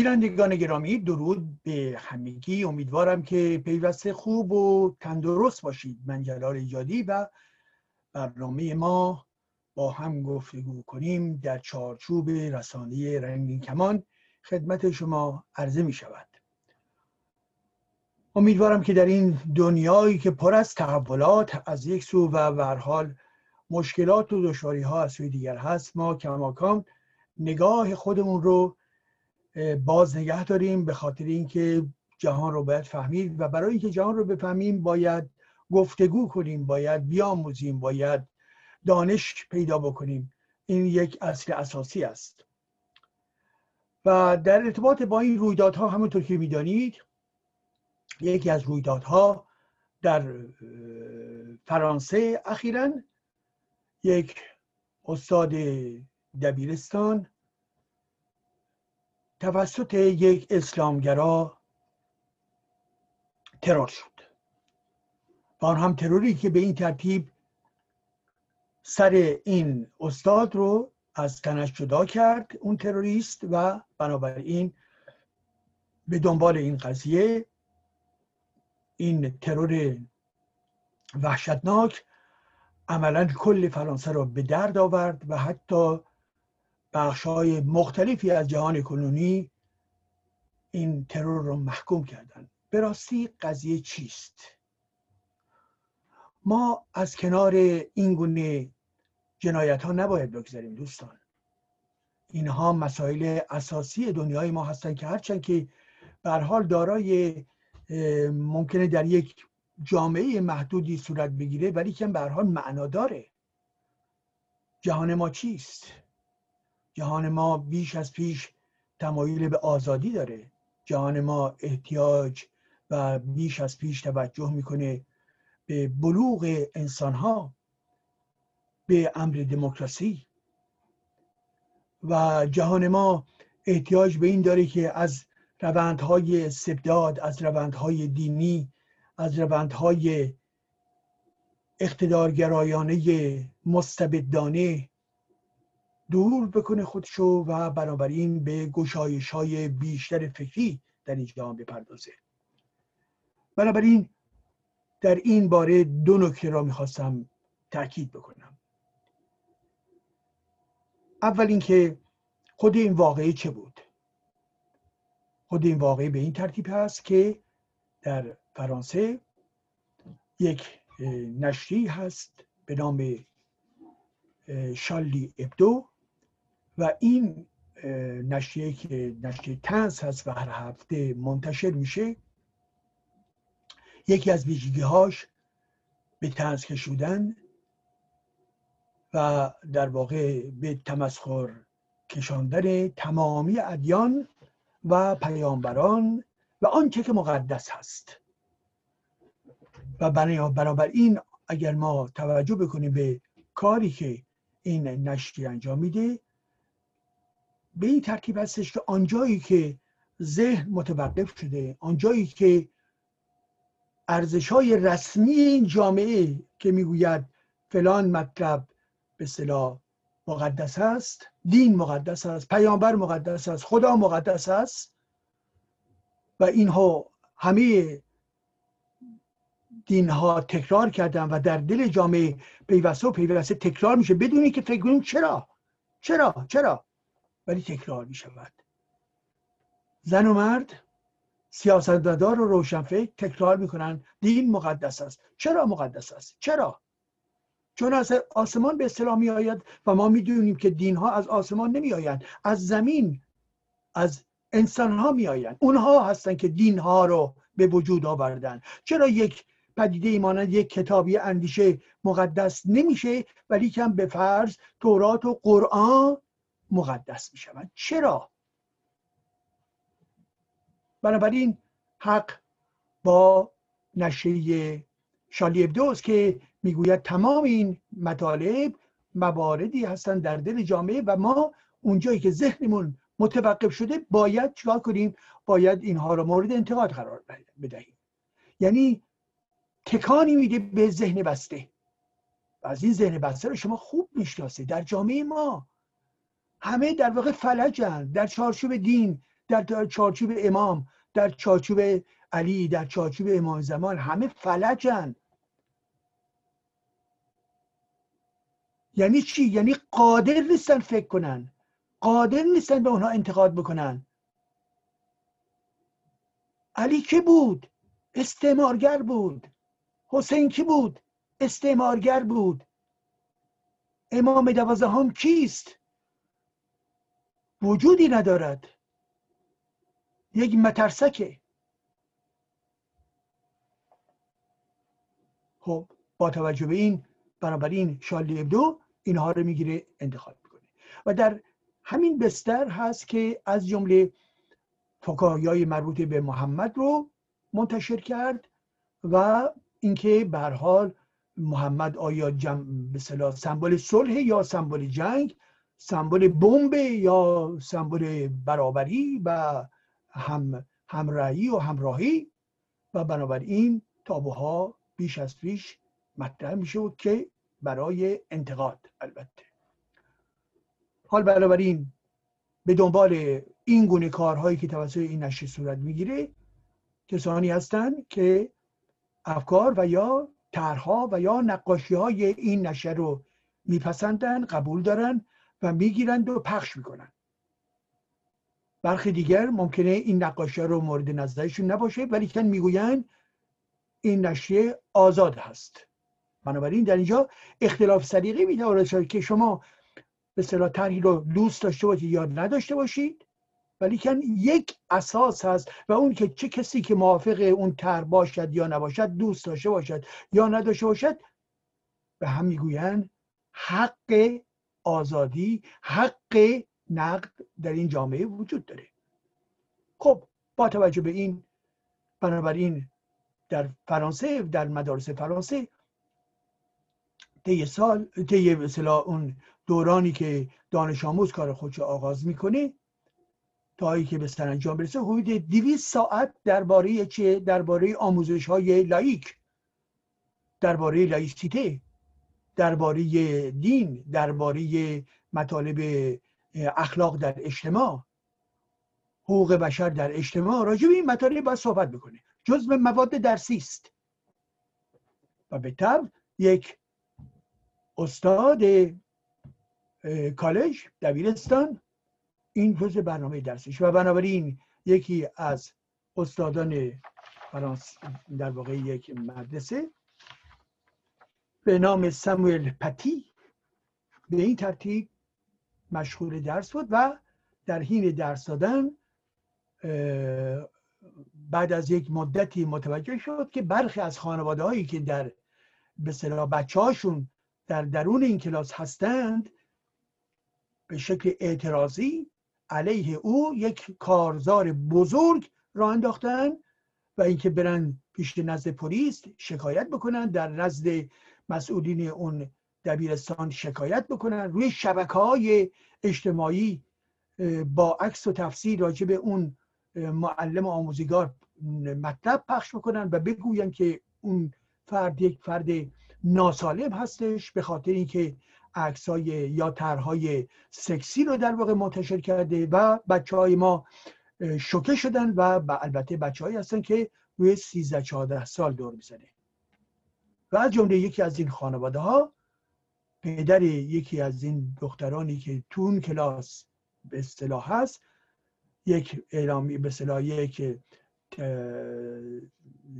بینندگان گرامی درود به همگی. امیدوارم که پیوسته خوب و تندرست باشید. من جلال ایجادی و برنامه ما با هم گفتگو کنیم در چارچوب رسانه رنگین کمان. خدمت شما عرضه می شود. امیدوارم که در این دنیایی که پر از تحولات از یک سو و حال مشکلات و دشواری ها از سوی دیگر هست ما کماکان نگاه خودمون رو باز نگه داریم به خاطر اینکه جهان رو باید فهمید و برای اینکه جهان رو بفهمیم باید گفتگو کنیم باید بیاموزیم باید دانش پیدا بکنیم. این یک اصل اساسی است. و در ارتباط با این رویدادها همونطور که می‌دانید یکی از رویدادها در فرانسه اخیرا یک استاد دبیرستان توسط یک اسلامگرا ترور شد. و آن هم تروری که به این ترتیب سر این استاد رو از تنش جدا کرد اون تروریست و بنابراین به دنبال این قضیه این ترور وحشتناک عملا کل فرانسه را به درد آورد و حتی های مختلفی از جهان کنونی این ترور رو محکوم کردن. به راستی قضیه چیست؟ ما از کنار این گونه جنایت ها نباید بگذاریم دوستان. اینها مسائل اساسی دنیای ما هستند که هرچند که به حال دارای ممکنه در یک جامعه محدودی صورت بگیره ولی که به حال معنا داره. جهان ما چیست؟ جهان ما بیش از پیش تمایل به آزادی داره. جهان ما احتیاج و بیش از پیش توجه می‌کنه به بلوغ انسان ها به امر دموکراسی. و جهان ما احتیاج به این داره که از روندهای استبداد از روندهای دینی از روندهای اقتدارگرایانه مستبدانه دور بکنه خودشو و بنابراین به گشایش های بیشتر فکری در این جامعه بپردازه. بنابراین در این باره دو نکته را می‌خواستم تاکید بکنم. اول اینکه خود این واقعه چه بود؟ خود این واقعه به این ترتیب هست که در فرانسه یک نشری هست به نام شالی ابدو و این نشریه که نشریه تنس هست و هر هفته منتشر میشه یکی از ویژگی هاش به تنز کشودن و در واقع به تمسخر کشاندن تمامی ادیان و پیامبران و آنچه که مقدس هست. و بنابراین اگر ما توجه بکنیم به کاری که این نشری انجام میده به این ترکیب هستش که آنجایی که ذهن متوقف شده آنجایی که ارزش های رسمی این جامعه که می‌گوید فلان مطلب به صلاح مقدس است دین مقدس است پیامبر مقدس است خدا مقدس است و اینها همه دین ها تکرار کردن و در دل جامعه پیوسته و پیوسته تکرار میشه بدونی که فکر کنیم چرا؟ چرا؟ چرا؟ ولی تکرار می شود. زن و مرد سیاستمدار و روشنفکر تکرار می‌کنن دین مقدس است. چرا مقدس است؟ چرا؟ چون از آسمان به اصطلاح می آید و ما می‌دونیم که دین ها از آسمان نمی آیند. از زمین از انسان ها می آیند. اونها هستن که دین ها رو به وجود آوردن. چرا یک پدیده ایمانند یک کتابی اندیشه مقدس نمیشه ولی کم به فرض تورات و قرآن مقدس می شوند چرا؟ بنابراین حق با نشریه شالی ابدوز که می‌گوید تمام این مطالب مواردی هستند در دل جامعه و ما اونجایی که ذهنمون متوقف شده باید چیکار کنیم؟ باید اینها رو مورد انتقاد قرار بدهیم. یعنی تکانی میده به ذهن بسته. و از این ذهن بسته رو شما خوب می‌شناسید. در جامعه ما همه در واقع فلجن در چارچوب دین در چارچوب امام در چارچوب علی در چارچوب امام زمان همه فلجن. یعنی چی؟ یعنی قادر نیستن فکر کنن. قادر نیستن به اونها انتقاد بکنن. علی کی بود؟ استعمارگر بود. حسین کی بود؟ استعمارگر بود. امام دوازدهم کیست؟ وجودی ندارد. یک مترسکه. خب با توجه به این بنابراین شالی ابدو اینها رو می‌گیره انتخاب می‌کنه. و در همین بستر هست که از جمله فکاهی مربوط به محمد رو منتشر کرد و اینکه به حال محمد آیا جم... به سمبل صلح یا سمبل جنگ سمبل بمب یا سمبل برابری و هم همراهی و همراهی و بنابراین تابوها بیش از پیش مطرح میشه که برای انتقاد البته. حال بنابراین به دنبال این گونه کارهایی که توسط این نشر صورت می‌گیره کسانی هستند که افکار و یا طرحها و یا نقاشی های این نشر رو میپسندن قبول دارن و می‌گیرند و پخش می‌کنن برخی دیگر ممکنه این نقاشی رو مورد نظرشون نباشه ولی کن می‌گویند این نشریه آزاد هست. بنابراین در اینجا اختلاف سلیقه می‌تواند که شما به صلاح طرحی رو دوست داشته باشید یا نداشته باشید ولی کن یک اساس هست و اون که چه کسی که موافق اون تر باشد یا نباشد دوست داشته باشد یا نداشته باشد به هم می‌گویند حق آزادی حق نقد در این جامعه وجود داره. خب با توجه به این بنابراین در فرانسه در مدارس فرانسه طی سال طی اون دورانی که دانش آموز کار خودش آغاز می‌کنه تا که به سرانجام برسه حدود 200 ساعت درباره چه؟ درباره آموزش های لایک درباره لایسیته. درباره دین درباره مطالب اخلاق در اجتماع. حقوق بشر در اجتماع. راجع به این مطالب باید صحبت بکنه. جزء مواد درسی است. و به طب یک استاد کالج دبیرستان. این جزء برنامه درسیش. و بنابراین یکی از استادان فرانس در واقع یک مدرسه. به نام ساموئل پتی. به این ترتیب مشغول درس بود و در حین درس دادن بعد از یک مدتی متوجه شد که برخی از خانواده هایی که در به صلاح بچه در درون این کلاس هستند به شکل اعتراضی علیه او یک کارزار بزرگ را انداختن و اینکه برن پیش نزد پلیس شکایت بکنن در نزد مسئولین اون دبیرستان شکایت بکنن. روی شبکه های اجتماعی با عکس و تفسیر راجع به اون معلم آموزگار مطلب پخش بکنن و بگوین که اون فرد یک فرد ناسالم هستش به خاطر اینکه های یا طرحهای سکسی رو در واقع منتشر کرده و بچه های ما شوکه شدن و البته بچه هایی هستن که روی 13 14 سال دور می‌زنه. و از جمله یکی از این خانواده ها پدر یکی از این دخترانی که تو اون کلاس به اصطلاح هست یک اعلامی به اصطلاح یک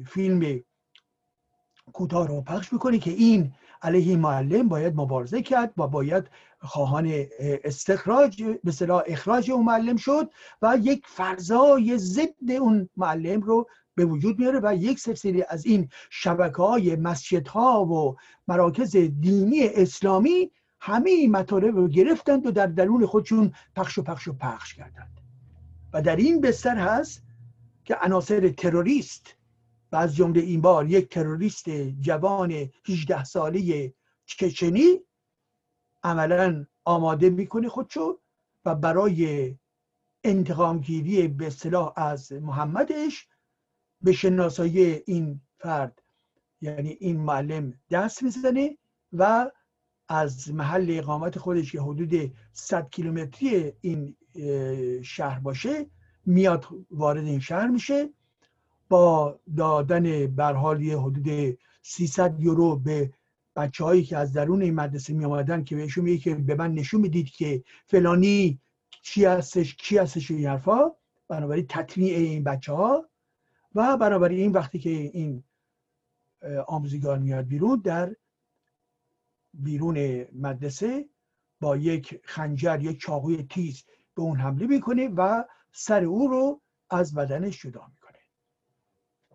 فیلم کوتاه رو پخش می‌کنه که این علیه معلم باید مبارزه کرد و باید خواهان استخراج به صلاح اخراج اون معلم شد و یک فرضای ضد اون معلم رو به وجود میاره و یک سلسله از این شبکه های مسجد ها و مراکز دینی اسلامی همه این مطالب رو گرفتند و در درون خودشون پخش و پخش و پخش کردند. و در این بستر هست که عناصر تروریست و از جمله این بار یک تروریست جوان 18 ساله چچنی عملا آماده می‌کنه خودشو و برای انتقامگیری به اصطلاح از محمدش به شناسایی این فرد یعنی این معلم دست می‌زنه و از محل اقامت خودش که حدود 100 کیلومتری این شهر باشه میاد وارد این شهر میشه. با دادن برحالی حدود 300 یورو به بچه هایی که از درون این مدرسه می آمدن که بهشون میگه که به من نشون می‌دید که فلانی چی هستش کی هستش این حرفا. بنابراین تطمیع این بچه ها و بنابراین این وقتی که این آموزگار میاد بیرون در بیرون مدرسه با یک خنجر یک چاقوی تیز به اون حمله می‌کنه و سر او رو از بدنش جدا می‌کنه.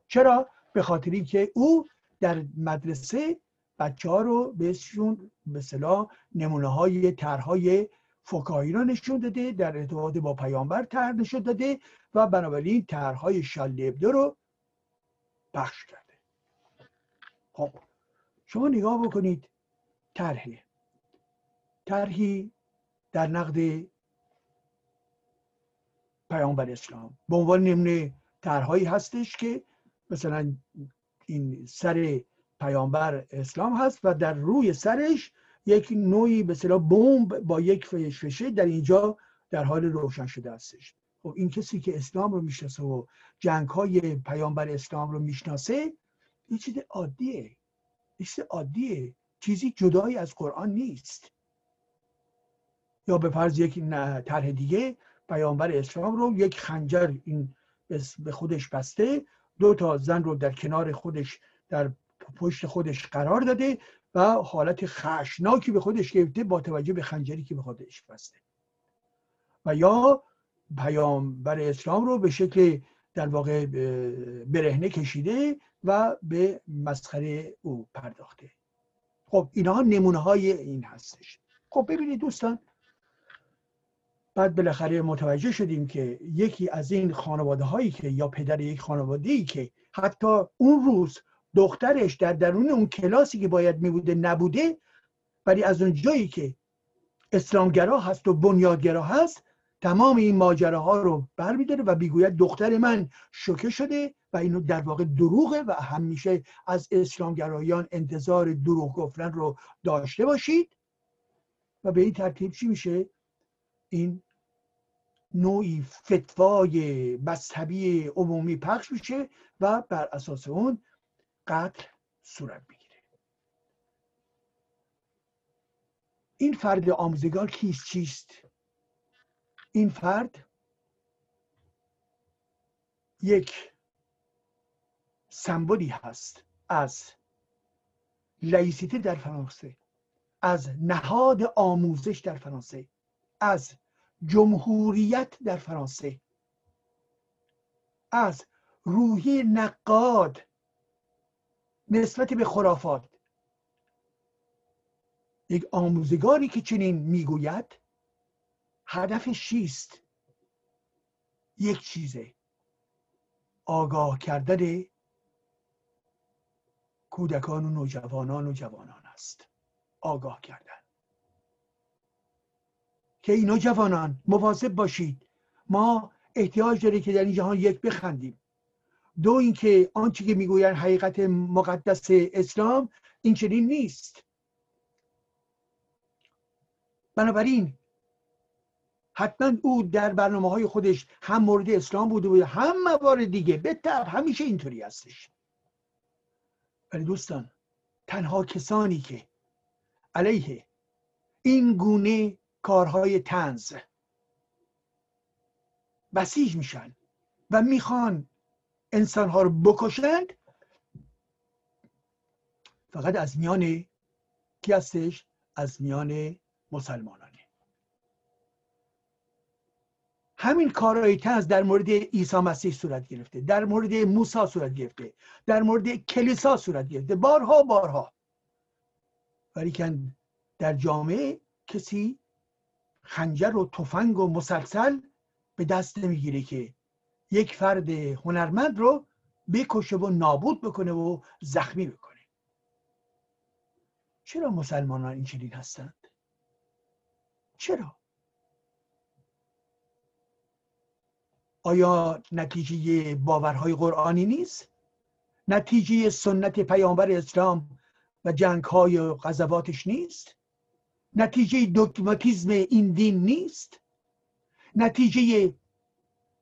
چرا؟ به خاطری که او در مدرسه بچه ها رو بهشون به صلاح نمونه های طرحهای فکاهی را نشون داده در ارتباط با پیامبر طرح نشون داده و بنابراین طرحهای شالبده رو بخش کرده. خب شما نگاه بکنید طرحی طرحی در نقد پیامبر اسلام. به عنوان نمونه طرحهایی هستش که مثلا این سر پیامبر اسلام هست و در روی سرش یک نوعی به اصطلاح بمب با یک فشفشه در اینجا در حال روشن شده هستش. خب این کسی که اسلام رو می‌شناسه و جنگ های پیامبر اسلام رو می‌شناسه یه چیز عادیه. چیز عادیه. چیزی جدایی از قرآن نیست. یا به فرض یک طرح دیگه پیامبر اسلام رو یک خنجر این به خودش بسته دو تا زن رو در کنار خودش در پشت خودش قرار داده و حالت خشناکی به خودش گرفته با توجه به خنجری که به خودش بسته. و یا پیامبر اسلام رو به شکل در واقع برهنه کشیده و به مسخره او پرداخته. خب اینها نمونه های این هستش. خب ببینید دوستان بعد بالاخره متوجه شدیم که یکی از این خانواده هایی که یا پدر یک خانواده ای که حتی اون روز دخترش در درون اون کلاسی که باید میبوده نبوده ولی از اون جایی که اسلامگرا هست و بنیادگرا هست تمام این ماجراها رو برمیداره و بیگوید دختر من شوکه شده و اینو در واقع دروغه و همیشه از اسلامگرایان انتظار دروغ گفتن رو داشته باشید. و به این ترتیب چی میشه؟ این نوعی فتوای مذهبی عمومی پخش میشه و بر اساس اون قتل صورت می‌گیره این فرد آموزگار کیست؟ چیست؟ این فرد یک سمبولی هست از لایسیته در فرانسه از نهاد آموزش در فرانسه از جمهوریت در فرانسه از روحی نقاد نسبت به خرافات. یک آموزگاری که چنین می‌گوید هدفش چیست یک چیزه. آگاه کردن کودکان و نوجوانان و جوانان است. آگاه کردن. که اینا جوانان مواظب باشید. ما احتیاج داریم که در این جهان یک بخندیم. دو اینکه آنچه که می‌گویند حقیقت مقدس اسلام این چنین نیست. بنابراین حتما او در برنامه های خودش هم مورد اسلام بوده و هم موارد دیگه. به همیشه اینطوری هستش. ولی دوستان تنها کسانی که علیه این گونه کارهای تنز بسیج میشن و می‌خوان انسانها رو بکشند فقط از میان کی هستش؟ از میان مسلمانانه همین کارهای تنز در مورد عیسی مسیح صورت گرفته در مورد موسی صورت گرفته در مورد کلیسا صورت گرفته بارها بارها. ولیکن در جامعه کسی خنجر و تفنگ و مسلسل به دست نمی‌گیره که یک فرد هنرمند رو بکشه و نابود بکنه و زخمی بکنه. چرا مسلمانان این چنین هستند؟ چرا؟ آیا نتیجه باورهای قرآنی نیست؟ نتیجه سنت پیامبر اسلام و جنگ های نیست؟ نتیجه دogmatisم این دین نیست؟ نتیجه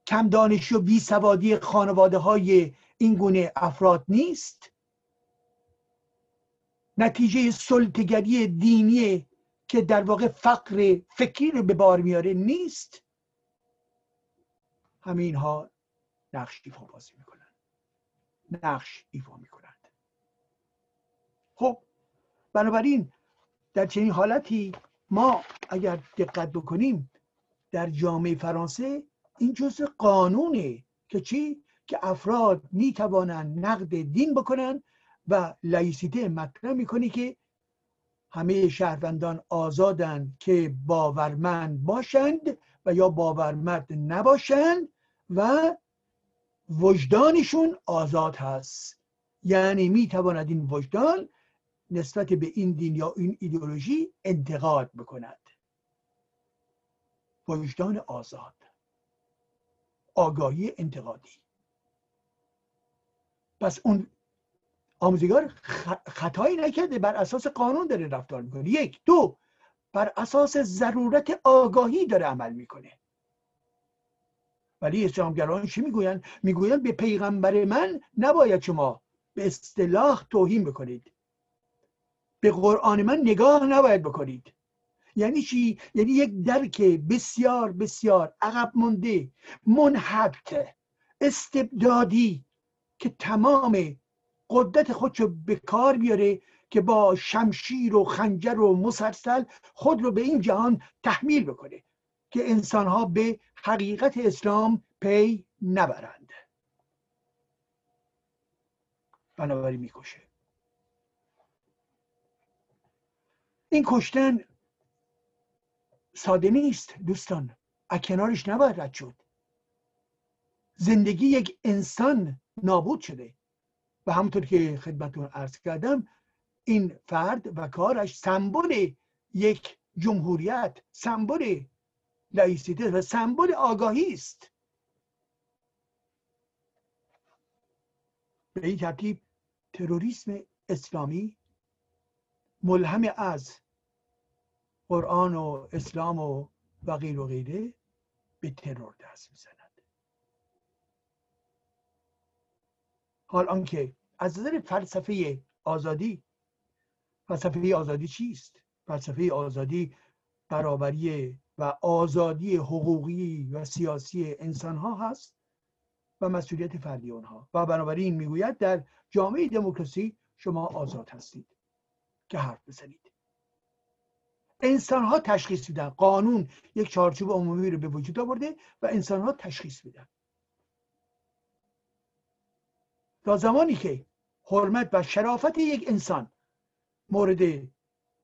کم دانشی و بی سوادی خانواده های این گونه افراد نیست؟ نتیجه سلطگری دینی که در واقع فقر فکری رو به بار میاره نیست؟ همین ها نقش ایفا بازی می‌کنن. نقش ایفا می‌کنند خب بنابراین در چنین حالتی ما اگر دقت بکنیم در جامعه فرانسه این جزء قانونه که چی؟ که افراد می توانند نقد دین بکنن و لایسیته مطرح می‌کنی که همه شهروندان آزادند که باورمند باشند و یا باورمند نباشند و وجدانشون آزاد هست. یعنی می تواند این وجدان نسبت به این دین یا این ایدئولوژی انتقاد بکند. وجدان آزاد. آگاهی انتقادی. پس اون آموزگار خطایی نکرده بر اساس قانون داره رفتار می‌کنه. یک. دو. بر اساس ضرورت آگاهی داره عمل می‌کنه. ولی اسلامگران چی می‌گوین می‌گوین به پیغمبر من نباید شما به اصطلاح توهین بکنید. به قرآن من نگاه نباید بکنید. یعنی چی؟ یعنی یک درک بسیار بسیار عقب مونده منحط استبدادی که تمام قدرت خودشو به کار بیاره که با شمشیر و خنجر و مسلسل خود رو به این جهان تحمیل بکنه که انسان ها به حقیقت اسلام پی نبرند. بنابراین می‌کشه. این کشتن ساده نیست دوستان. از کنارش نباید رد شد. زندگی یک انسان نابود شده. و همونطور که خدمتون عرض کردم این فرد و کارش سمبل یک جمهوریت سمبل لایسیته و سمبل آگاهی است. به این ترتیب تروریسم اسلامی ملهم از قرآن و اسلام و و و غیره به ترور دست می‌زند. حال آنکه از نظر فلسفه آزادی فلسفه آزادی چیست؟ فلسفه آزادی برابری و آزادی حقوقی و سیاسی انسان ها هست و مسئولیت فردی آنها. و بنابراین می‌گوید در جامعه دموکراسی شما آزاد هستید که حرف بزنید. انسان ها تشخیص میدن. قانون یک چارچوب عمومی رو به وجود آورده و انسان ها تشخیص میدن. تا زمانی که حرمت و شرافت یک انسان مورد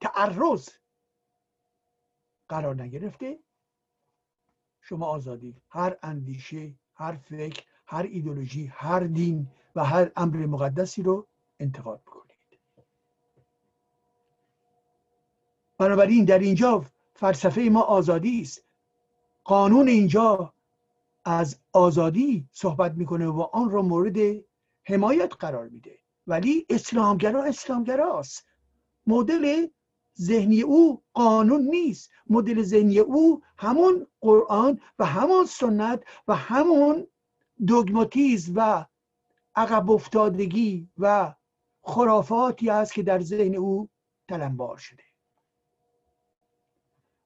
تعرض قرار نگرفته شما آزادی. هر اندیشه هر فکر هر ایدولوژی هر دین و هر امر مقدسی رو انتقاد بکنید بنابراین در اینجا فلسفه ما آزادی است. قانون اینجا از آزادی صحبت می‌کنه و آن را مورد حمایت قرار میده. ولی اسلامگرا اسلامگراست مدل ذهنی او قانون نیست. مدل ذهنی او همون قرآن و همون سنت و همون دوگماتیز و عقب افتادگی و خرافاتی است که در ذهن او تلمبار شده.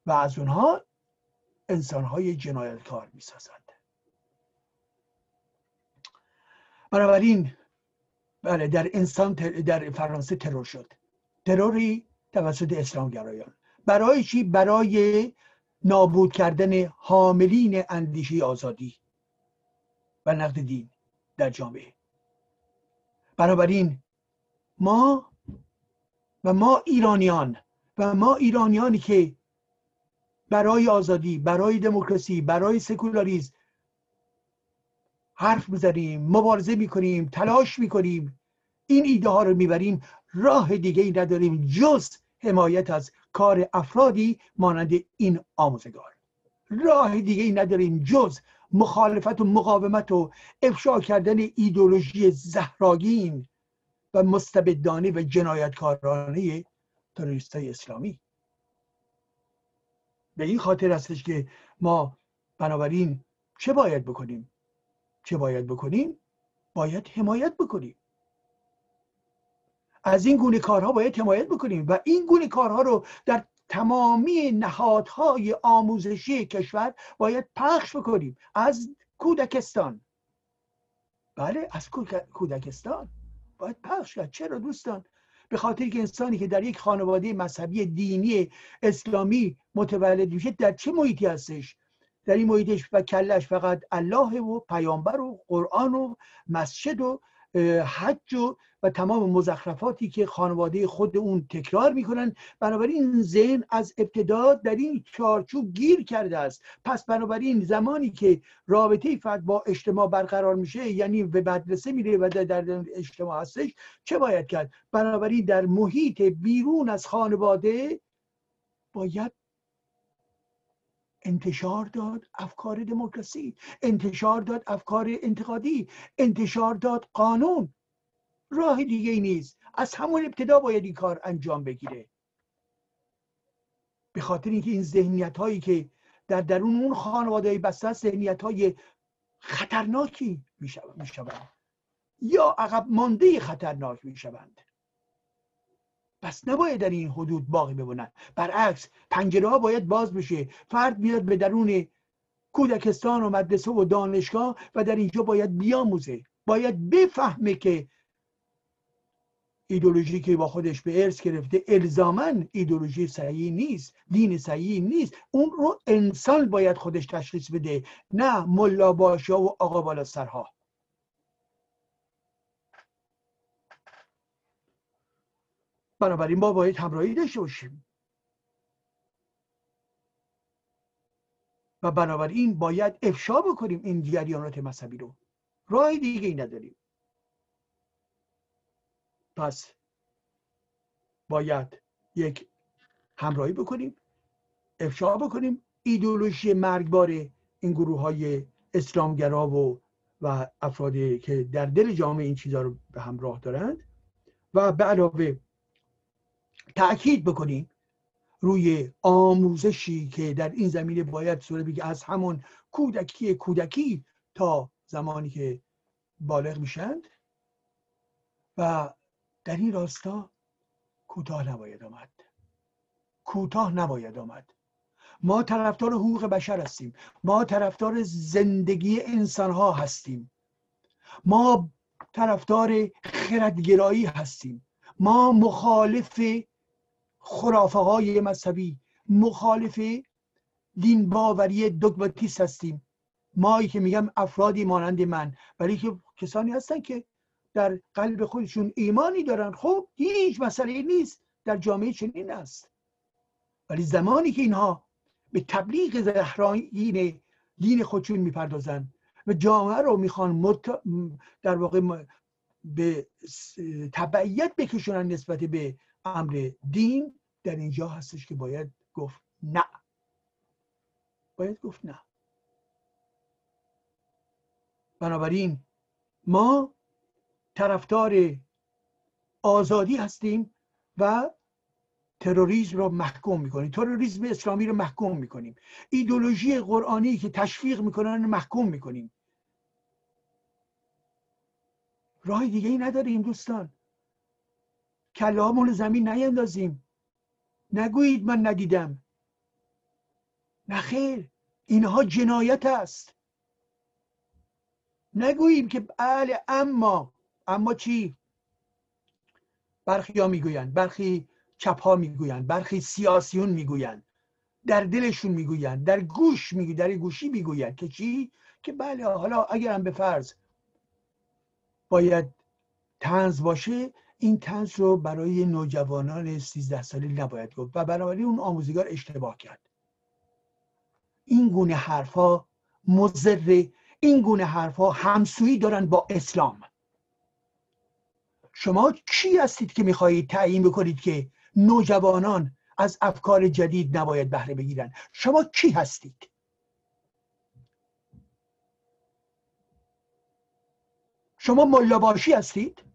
و از اونها انسانهای جنایتکار می‌سازند. بنابراین بله در انسان در فرانسه ترور شد. تروری توسط اسلامگرایان. برای چی؟ برای نابود کردن حاملین اندیشه آزادی و نقد دین در جامعه. بنابراین ما و ما ایرانیان و ما ایرانیانی که برای آزادی برای دموکراسی برای سکولاریزم حرف می‌زنیم مبارزه می‌کنیم تلاش می‌کنیم. این ایده ها رو می‌بریم. راه دیگه ای نداریم. جز حمایت از کار افرادی مانند این آموزگار. راه دیگه ای نداریم. جز مخالفت و مقاومت و افشا کردن ایدولوژی زهراگین و مستبدانه و جنایتکارانه تروریست اسلامی. به این خاطر هستش که ما بنابراین چه باید بکنیم؟ چه باید بکنیم؟ باید حمایت بکنیم. از این گونه کارها باید حمایت بکنیم و این گونه کارها رو در تمامی نهادهای آموزشی کشور باید پخش بکنیم. از کودکستان. بله از کودکستان باید پخش کرد. چرا دوستان؟ به خاطر که انسانی که در یک خانواده مذهبی دینی اسلامی متولد میشه در چه محیطی هستش؟ در این محیطش و کلش فقط الله و پیامبر و قرآن و مسجد و حج و و تمام مزخرفاتی که خانواده خود اون تکرار می‌کنن. بنابراین این ذهن از ابتدا در این چارچوب گیر کرده است. پس بنابراین زمانی که رابطه فرد با اجتماع برقرار میشه یعنی به مدرسه میره و در اجتماع هستش چه باید کرد؟ بنابراین در محیط بیرون از خانواده باید انتشار داد افکار دموکراسی انتشار داد افکار انتقادی انتشار داد قانون. راه دیگه ای نیست. از همون ابتدا باید این کار انجام بگیره. به خاطر اینکه این ذهنیت هایی که در درون اون خانواده بسته ذهنیت های خطرناکی می‌شوند. یا عقب مانده خطرناک می‌شوند. پس نباید در این حدود باقی بمونن برعکس پنجره ها باید باز بشه. فرد میاد به درون کودکستان و مدرسه و دانشگاه و در اینجا باید بیاموزه. باید بفهمه که ایدولوژی که با خودش به ارث گرفته الزامن ایدولوژی صحیح نیست دین صحیح نیست. اون رو انسان باید خودش تشخیص بده نه ملا باشا و آقا بالا سرها. بنابراین ما باید همراهی داشته باشیم. و بنابراین باید افشا بکنیم این جریانات مذهبی رو. راه دیگه ای نداریم. پس باید یک همراهی بکنیم افشا بکنیم. ایدولوژی مرگبار این گروه های اسلامگرا و و افرادی که در دل جامعه این چیزها رو به همراه دارند و به علاوه تاکید بکنیم روی آموزشی که در این زمینه باید صورت بگی از همون کودکی کودکی تا زمانی که بالغ میشند و در این راستا کوتاه نباید آمد. کوتاه نباید آمد. ما طرفدار حقوق بشر هستیم. ما طرفدار زندگی انسان ها هستیم. ما طرفدار خردگرایی هستیم. ما مخالف خرافه های مذهبی مخالف دین باوری دوگماتیست هستیم. ما که میگم افرادی مانند من. ولی که کسانی هستن که در قلب خودشون ایمانی دارن. خب هیچ مسئله نیست. در جامعه چنین است. ولی زمانی که اینها به تبلیغ زهرایین دین خودشون می‌پردازن و جامعه رو می‌خوان مت... در واقع به تبعیت بکشونن نسبت به امر دین در اینجا هستش که باید گفت نه. باید گفت نه. بنابراین ما طرفدار آزادی هستیم و تروریسم رو محکوم می‌کنیم. تروریسم اسلامی رو محکوم می‌کنیم. ایدولوژی قرآنی که تشویق می‌کنن محکوم می‌کنیم. راه دیگه ای نداریم دوستان. کلامون زمین نیندازیم. نگویید من ندیدم. نخیر اینها جنایت است. نگوییم که بله اما اما چی؟ برخی ها می‌گویند برخی چپ ها می‌گویند برخی سیاسیون می‌گویند در دلشون می‌گویند در گوش می‌گویند در گوشی می‌گویند که چی؟ که بله حالا اگرم به فرض باید تنز باشه این تنز رو برای نوجوانان 13 ساله نباید گفت و بنابراین اون آموزگار اشتباه کرد. این گونه حرفا مضر این گونه حرفا همسویی دارن با اسلام. شما کی هستید که می‌خواهید تعیین بکنید که نوجوانان از افکار جدید نباید بهره بگیرن؟ شما کی هستید؟ شما ملاباشی هستید؟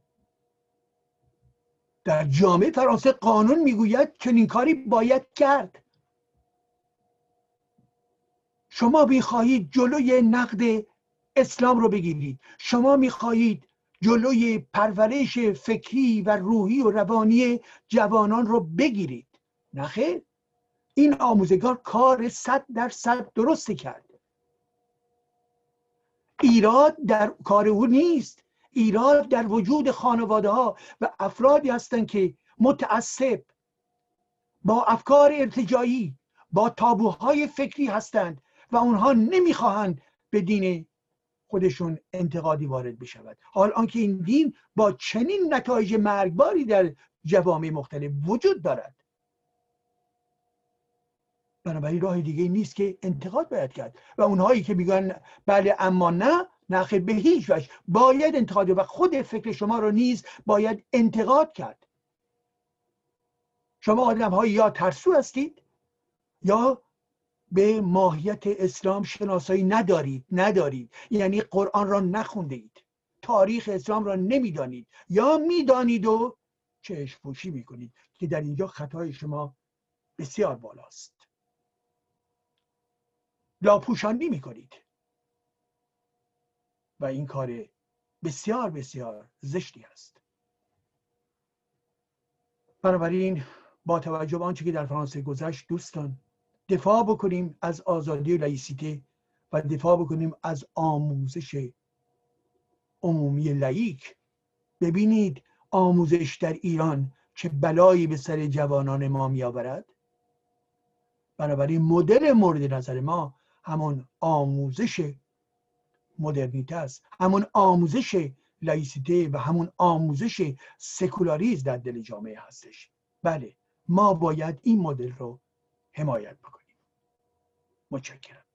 در جامعه فرانسه قانون می‌گوید چنین کاری باید کرد. شما می‌خواهید جلوی نقد اسلام رو بگیرید. شما می‌خواهید جلوی پرورش فکری و روحی و روانی جوانان رو بگیرید. نخیر این آموزگار کار صد در صد درست کرد. ایراد در کار او نیست. ایراد در وجود خانواده ها و افرادی هستند که متعصب با افکار ارتجایی با تابوهای فکری هستند و اونها نمی‌خواهند به دین خودشون انتقادی وارد بشود. حال آنکه این دین با چنین نتایج مرگباری در جوامع مختلف وجود دارد. بنابراین راه دیگه نیست که انتقاد باید کرد. و اونهایی که میگن بله اما نه نخیر به هیچ وجه باید انتقاد و خود فکر شما رو نیز باید انتقاد کرد. شما آدم های یا ترسو هستید یا به ماهیت اسلام شناسایی ندارید ندارید. یعنی قرآن را نخونده اید تاریخ اسلام را نمی‌دانید. یا می‌دانید و چشم پوشی می‌کنید که در اینجا خطای شما بسیار بالاست. لاپوشانی می‌کنید. و این کار بسیار بسیار زشتی است. بنابراین با توجه به آنچه که در فرانسه گذشت دوستان دفاع بکنیم از آزادی و لایسیته و دفاع بکنیم از آموزش عمومی لائیک. ببینید آموزش در ایران چه بلایی به سر جوانان ما میآورد. بنابراین مدل مورد نظر ما همون آموزش مدرنیته است. همون آموزش لایسیته و همون آموزش سکولاریزه در دل جامعه هستش. بله ما باید این مدل رو حمایت بکنیم. متشکرم.